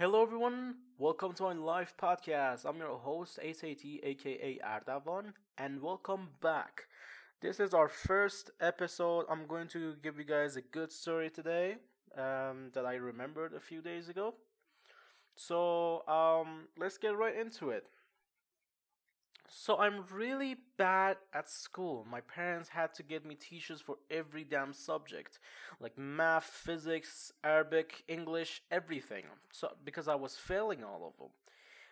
Hello, everyone. Welcome to my live podcast. I'm your host, ASAT, aka Ardavan, and welcome back. This is our first episode. I'm going to give you guys a good story today um, that I remembered a few days ago. So, um, let's get right into it. So I'm really bad at school. My parents had to get me teachers for every damn subject, like math, physics, Arabic, English, everything. So because I was failing all of them.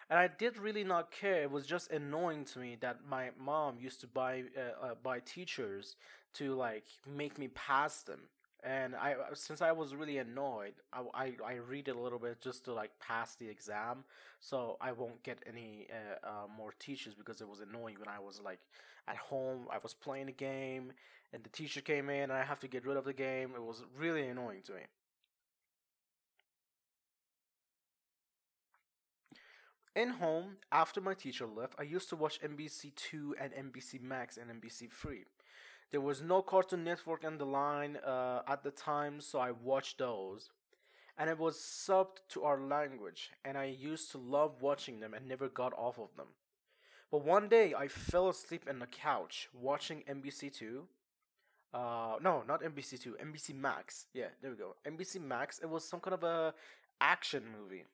And I did really not care. It was just annoying to me that my mom used to buy uh, uh, buy teachers to like make me pass them and I since I was really annoyed, I, I, I read it a little bit just to like pass the exam, so I won't get any uh, uh, more teachers because it was annoying when I was like at home. I was playing a game, and the teacher came in, and I have to get rid of the game. It was really annoying to me. In home, after my teacher left, I used to watch MBC Two and MBC Max and MBC Three. There was no Cartoon Network on the line uh, at the time, so I watched those. And it was subbed to our language, and I used to love watching them and never got off of them. But one day I fell asleep on the couch watching MBC2. Uh, no, not MBC2, MBC Max. Yeah, there we go. MBC Max. It was some kind of a action movie.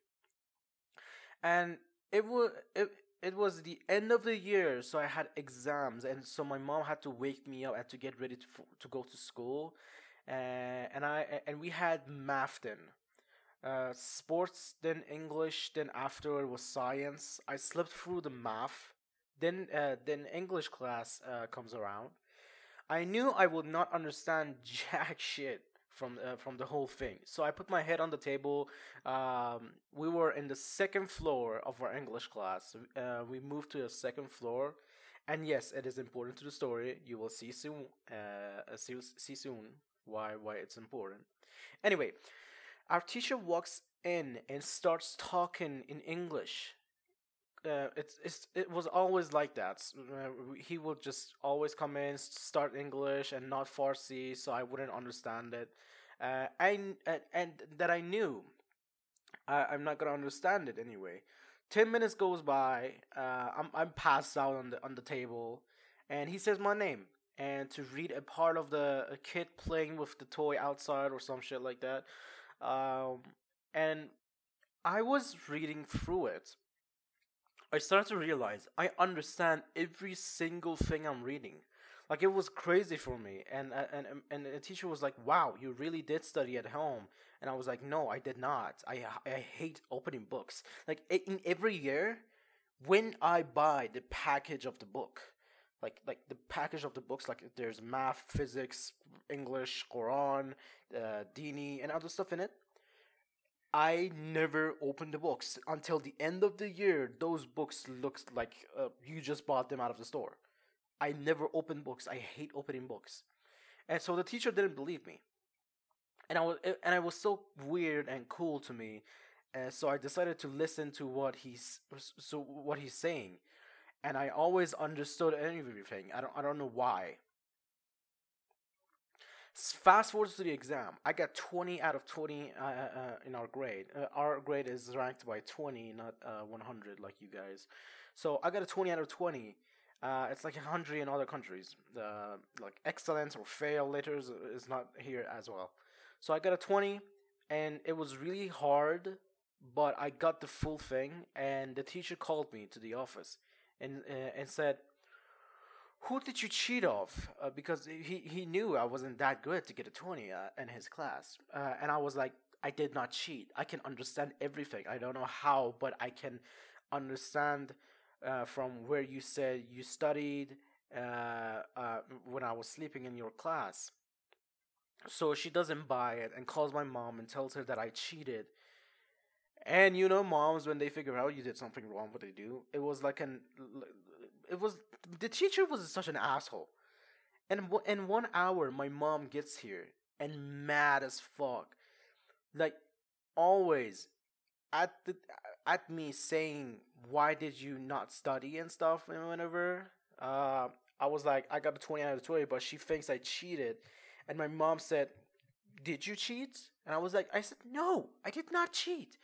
And it was it, it was the end of the year, so I had exams, and so my mom had to wake me up and to get ready to to go to school, uh, and I and we had math then, uh, sports then English then after it was science. I slipped through the math, then uh, then English class uh, comes around. I knew I would not understand jack shit from uh, from the whole thing. So I put my head on the table. Um, we were in the second floor of our English class. Uh, we moved to the second floor, and yes, it is important to the story. You will see soon. Uh, see, see soon why why it's important. Anyway, our teacher walks in and starts talking in English. Uh, it's, it's it was always like that. Uh, he would just always come in, start English and not Farsi, so I wouldn't understand it. Uh, and, and and that I knew, I, I'm not gonna understand it anyway. Ten minutes goes by. Uh, I'm I'm passed out on the on the table, and he says my name and to read a part of the a kid playing with the toy outside or some shit like that. Um, and I was reading through it I started to realize I understand every single thing I'm reading. Like it was crazy for me, and and and the teacher was like, "Wow, you really did study at home." And I was like, "No, I did not. I I hate opening books. Like in every year, when I buy the package of the book, like like the package of the books, like there's math, physics, English, Quran, uh, Dini, and other stuff in it. I never opened the books until the end of the year. Those books looked like uh, you just bought them out of the store. I never opened books. I hate opening books, and so the teacher didn't believe me. And I was and it was so weird and cool to me, and so I decided to listen to what he's so what he's saying, and I always understood everything. I don't I don't know why. Fast forward to the exam. I got 20 out of 20 uh, uh, uh, in our grade. Uh, our grade is ranked by 20, not uh, 100 like you guys. So I got a 20 out of 20. Uh, it's like 100 in other countries. like excellence or fail letters is not here as well. So I got a 20, and it was really hard, but I got the full thing. And the teacher called me to the office and and said, who did you cheat off? Uh, because he, he knew I wasn't that good to get a 20 uh, in his class. Uh, and I was like, I did not cheat. I can understand everything. I don't know how, but I can understand uh, from where you said you studied uh, uh, when I was sleeping in your class. So she doesn't buy it and calls my mom and tells her that I cheated. And you know, moms, when they figure out you did something wrong, what they do? It was like an it was the teacher was such an asshole. And in one hour, my mom gets here and mad as fuck, like always at the at me saying why did you not study and stuff and whenever uh, I was like I got a 20 out of 20 but she thinks I cheated. And my mom said did you cheat? And I was like I said no I did not cheat.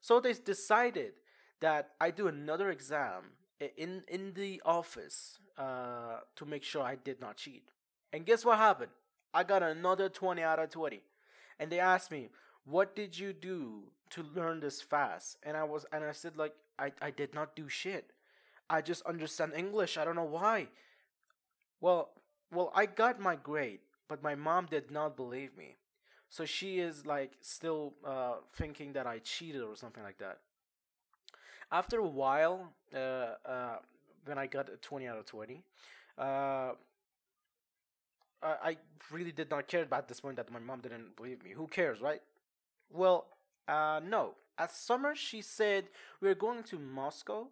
So they decided that I do another exam in in the office uh, to make sure I did not cheat. And guess what happened? I got another 20 out of 20. And they asked me, "What did you do to learn this fast?" And I was and I said like I I did not do shit. I just understand English. I don't know why. Well, well, I got my grade, but my mom did not believe me. So she is like still uh, thinking that I cheated or something like that. After a while, uh, uh, when I got a 20 out of 20, uh, I really did not care about this point that my mom didn't believe me. Who cares, right? Well, uh, no. At summer, she said we are going to Moscow,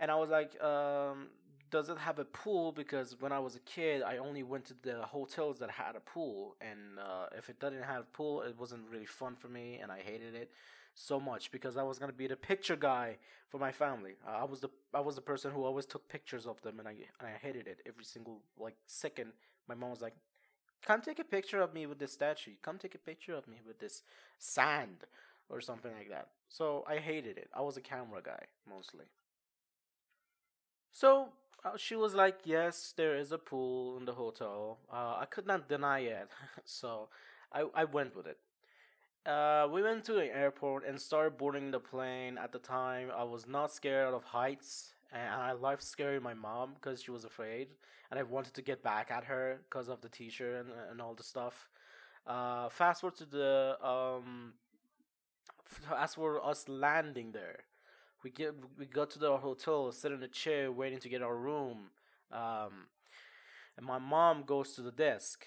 and I was like, um, does it have a pool? Because when I was a kid, I only went to the hotels that had a pool, and uh, if it didn't have a pool, it wasn't really fun for me, and I hated it so much because I was gonna be the picture guy for my family. Uh, I was the I was the person who always took pictures of them, and I and I hated it every single like second. My mom was like, "Come take a picture of me with this statue. Come take a picture of me with this sand." Or something like that. So I hated it. I was a camera guy mostly. So uh, she was like, "Yes, there is a pool in the hotel." Uh, I could not deny it, so I I went with it. Uh, we went to the airport and started boarding the plane. At the time, I was not scared of heights, and I loved scaring my mom because she was afraid, and I wanted to get back at her because of the teacher and and all the stuff. Uh, fast forward to the um, fast forward us landing there. We get we go to the hotel, sit in a chair, waiting to get our room. Um, and my mom goes to the desk,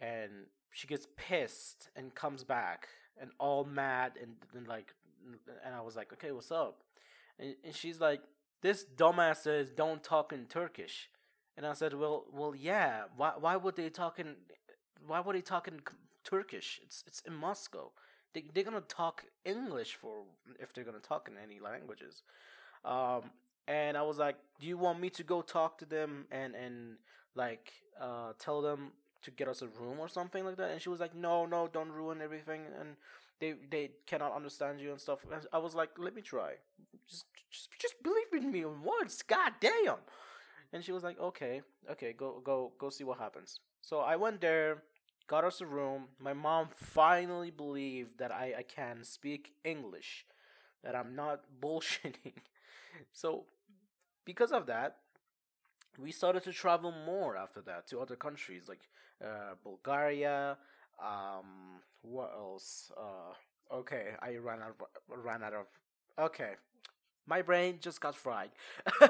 and she gets pissed and comes back and all mad and, and like and I was like, okay, what's up? And, and she's like, this dumbass says don't talk in Turkish, and I said, well, well, yeah. Why why would they talk in why would they talk in Turkish? It's it's in Moscow. They they're gonna talk English for if they're gonna talk in any languages. Um, and I was like, do you want me to go talk to them and and like uh tell them to get us a room or something like that and she was like no no don't ruin everything and they they cannot understand you and stuff. And i was like let me try. Just just just believe in me once god damn and she was like okay okay go go go see what happens. So i went there got us a room. My mom finally believed that i i can speak english that i'm not bullshitting. So because of that we started to travel more after that to other countries like uh, Bulgaria. Um, what else? Uh, okay, I ran out of ran out of. Okay, my brain just got fried.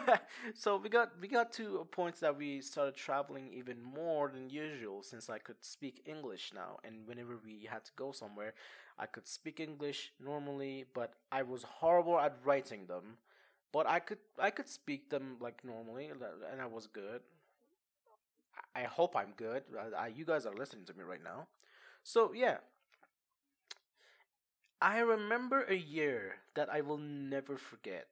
so we got we got to a point that we started traveling even more than usual since I could speak English now, and whenever we had to go somewhere, I could speak English normally, but I was horrible at writing them but I could I could speak them like normally, and I was good. I hope I'm good. I, you guys are listening to me right now, so yeah. I remember a year that I will never forget.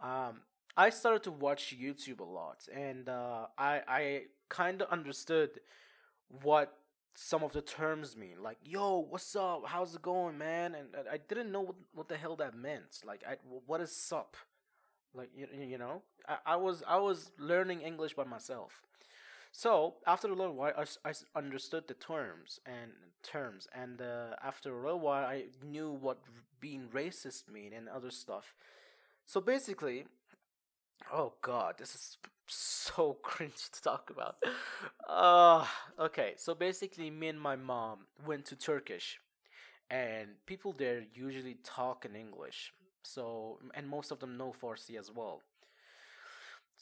Um, I started to watch YouTube a lot, and uh, I I kind of understood what some of the terms mean. Like, yo, what's up? How's it going, man? And I didn't know what, what the hell that meant. Like, I, what is sup? like you, you know I, I was i was learning english by myself so after a little while i, I understood the terms and terms and uh, after a little while i knew what being racist mean and other stuff so basically oh god this is so cringe to talk about uh okay so basically me and my mom went to turkish and people there usually talk in english so, and most of them know Farsi as well.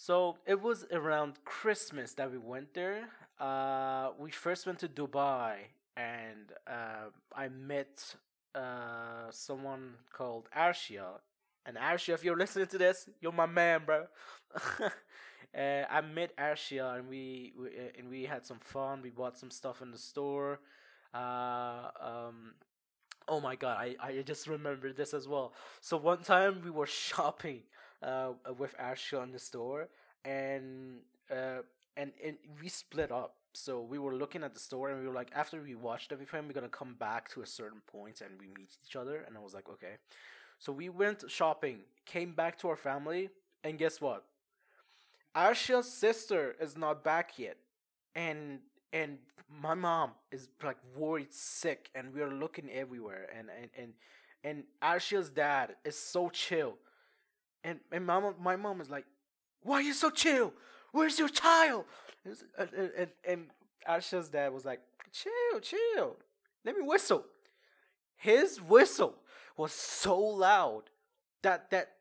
So it was around Christmas that we went there. Uh, we first went to Dubai, and uh, I met uh, someone called Arshia. And Arshia, if you're listening to this, you're my man, bro. I met Arshia, and we, we and we had some fun. We bought some stuff in the store. Uh, um, oh my god, I, I just remembered this as well. So one time we were shopping uh, with Ashley in the store, and uh, and and we split up. So we were looking at the store, and we were like, after we watched everything, we're gonna come back to a certain point, and we meet each other. And I was like, okay. So we went shopping, came back to our family, and guess what? Arshia's sister is not back yet, and and my mom is like worried sick, and we are looking everywhere, and and and and Arshia's dad is so chill, and and mama, my mom is like, "Why are you so chill? Where's your child?" And and, and, and dad was like, "Chill, chill. Let me whistle." His whistle was so loud that that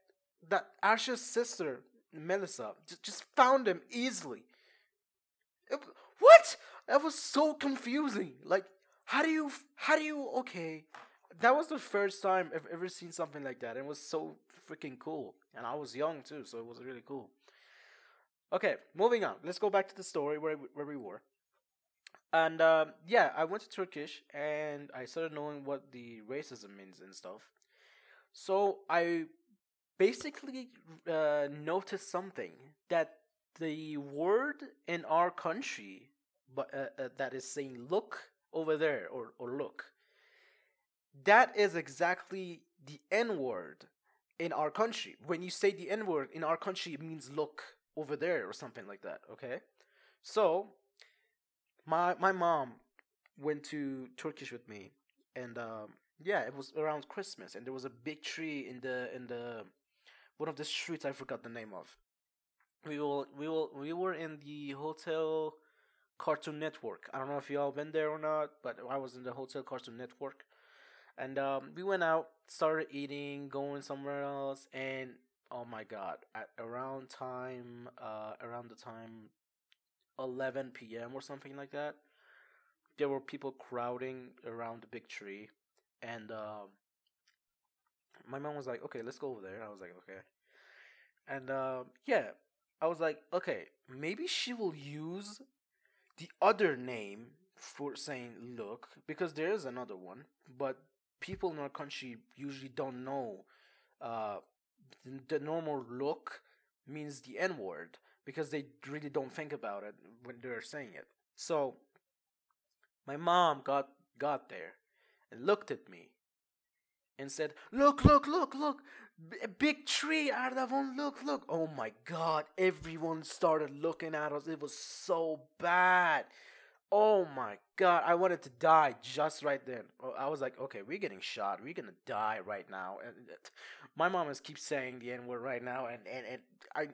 that Arshia's sister Melissa just, just found him easily. It, what? That was so confusing. Like, how do you? How do you? Okay, that was the first time I've ever seen something like that. It was so freaking cool, and I was young too, so it was really cool. Okay, moving on. Let's go back to the story where where we were. And um, yeah, I went to Turkish and I started knowing what the racism means and stuff. So I basically uh, noticed something that the word in our country, but uh, uh, that is saying "look" over there or or "look," that is exactly the N word in our country. When you say the N word in our country, it means "look" over there or something like that. Okay, so my my mom went to Turkish with me, and um, yeah, it was around Christmas, and there was a big tree in the in the one of the streets I forgot the name of. We will we will we were in the hotel Cartoon Network. I don't know if y'all been there or not, but I was in the hotel Cartoon Network, and um, we went out, started eating, going somewhere else, and oh my god, at around time, uh, around the time 11 p.m. or something like that, there were people crowding around the big tree, and um, my mom was like, "Okay, let's go over there." I was like, "Okay," and um, yeah, I was like, "Okay, maybe she will use the other name for saying look because there is another one, but people in our country usually don't know uh, the, the normal look means the N word because they really don't think about it when they're saying it. So my mom got got there and looked at me and said, "Look, look, look, look! A big tree, Ardavan! Look, look! Oh my God! Everyone started looking at us. It was so bad. Oh my god, I wanted to die just right then. I was like, okay, we're getting shot. We're gonna die right now. And uh, my mom is keeps saying the N word right now, and, and, and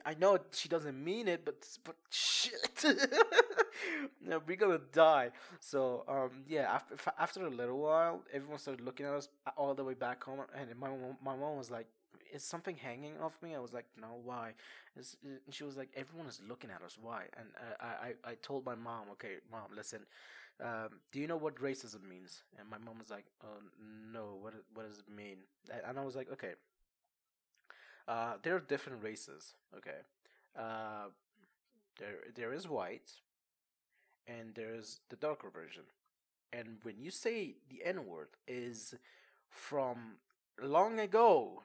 I, I know she doesn't mean it, but but shit, yeah, we're gonna die. So um yeah, after after a little while, everyone started looking at us uh, all the way back home, and my my mom was like, is something hanging off me? I was like, no, why? Uh, and she was like, everyone is looking at us. Why? And I, I, I told my mom, okay, mom, listen, um, do you know what racism means? And my mom was like, oh, no, what, what does it mean? And I was like, okay, uh, there are different races, okay? Uh, there, there is white, and there's the darker version. And when you say the N word is from long ago,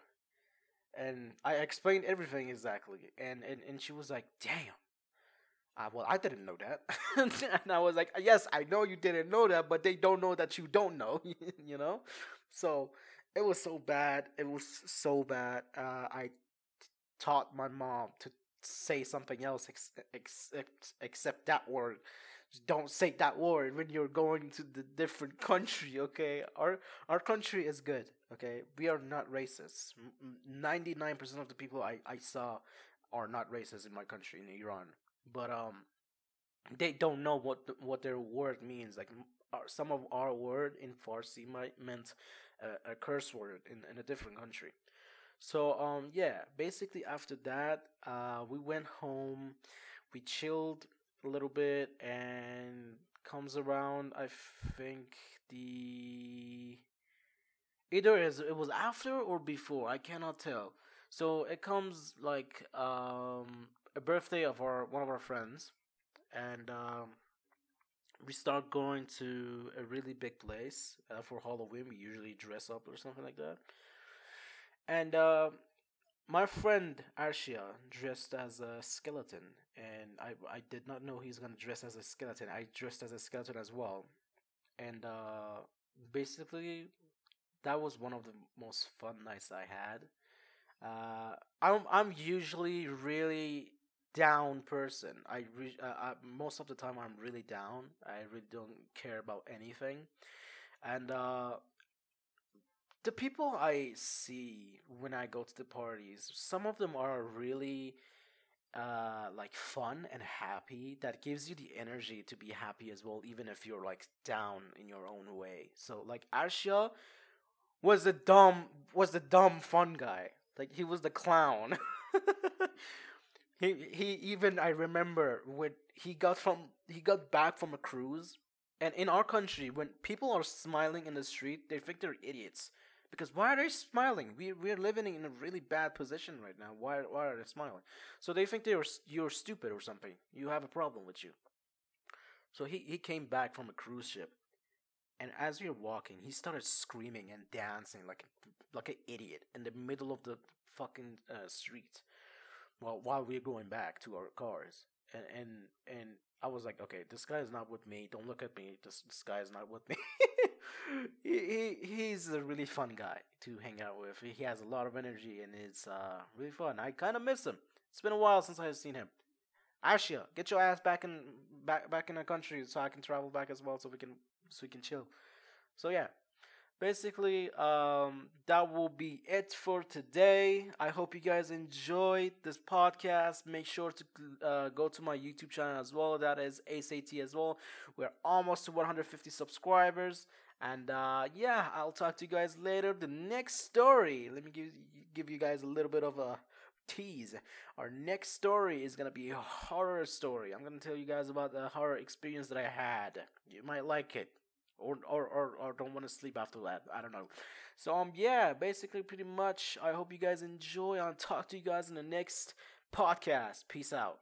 and I explained everything exactly, and and, and she was like, "Damn." Uh, well, I didn't know that, and I was like, "Yes, I know you didn't know that, but they don't know that you don't know, you know." So it was so bad. It was so bad. Uh, I taught my mom to say something else ex- ex- ex- except that word don't say that word when you're going to the different country okay our our country is good okay we are not racist 99% of the people i i saw are not racist in my country in iran but um they don't know what the, what their word means like our, some of our word in farsi might meant a, a curse word in, in a different country. So um yeah basically after that uh we went home we chilled a little bit and comes around I think the either is it was after or before I cannot tell. So it comes like um a birthday of our one of our friends and um we start going to a really big place uh, for Halloween we usually dress up or something like that and uh, my friend Arshia dressed as a skeleton, and I I did not know he's gonna dress as a skeleton. I dressed as a skeleton as well, and uh, basically that was one of the most fun nights I had. Uh, I'm I'm usually really down person. I, re- uh, most of the time I'm really down. I really don't care about anything, and uh, the people I see when I go to the parties, some of them are really uh like fun and happy. That gives you the energy to be happy as well even if you're like down in your own way. So like Arshia was the dumb was the dumb fun guy. Like he was the clown he he even I remember when he got from he got back from a cruise and in our country when people are smiling in the street they think they're idiots because why are they smiling? We we're living in a really bad position right now. Why why are they smiling? So they think they're you're stupid or something. You have a problem with you. So he he came back from a cruise ship, and as we were walking, he started screaming and dancing like like an idiot in the middle of the fucking uh, street. While while we are going back to our cars, and and and I was like, okay, this guy is not with me. Don't look at me. This this guy is not with me. he, he he's a really fun guy to hang out with. He has a lot of energy and it's uh really fun. I kind of miss him. It's been a while since I've seen him. Arshia, get your ass back in back back in the country so I can travel back as well so we can so we can chill. So yeah, basically um that will be it for today. I hope you guys enjoyed this podcast. Make sure to uh, go to my youtube channel as well. That is sat as well. We're almost to 150 subscribers. And uh, yeah i'll talk to you guys later. The next story let me give give you guys a little bit of a tease. Our next story is gonna be a horror story. I'm gonna tell you guys about the horror experience that i had. You might like it or or or, or don't want to sleep after that. I don't know. So um yeah, basically pretty much I hope you guys enjoy. I'll talk to you guys in the next podcast. Peace out.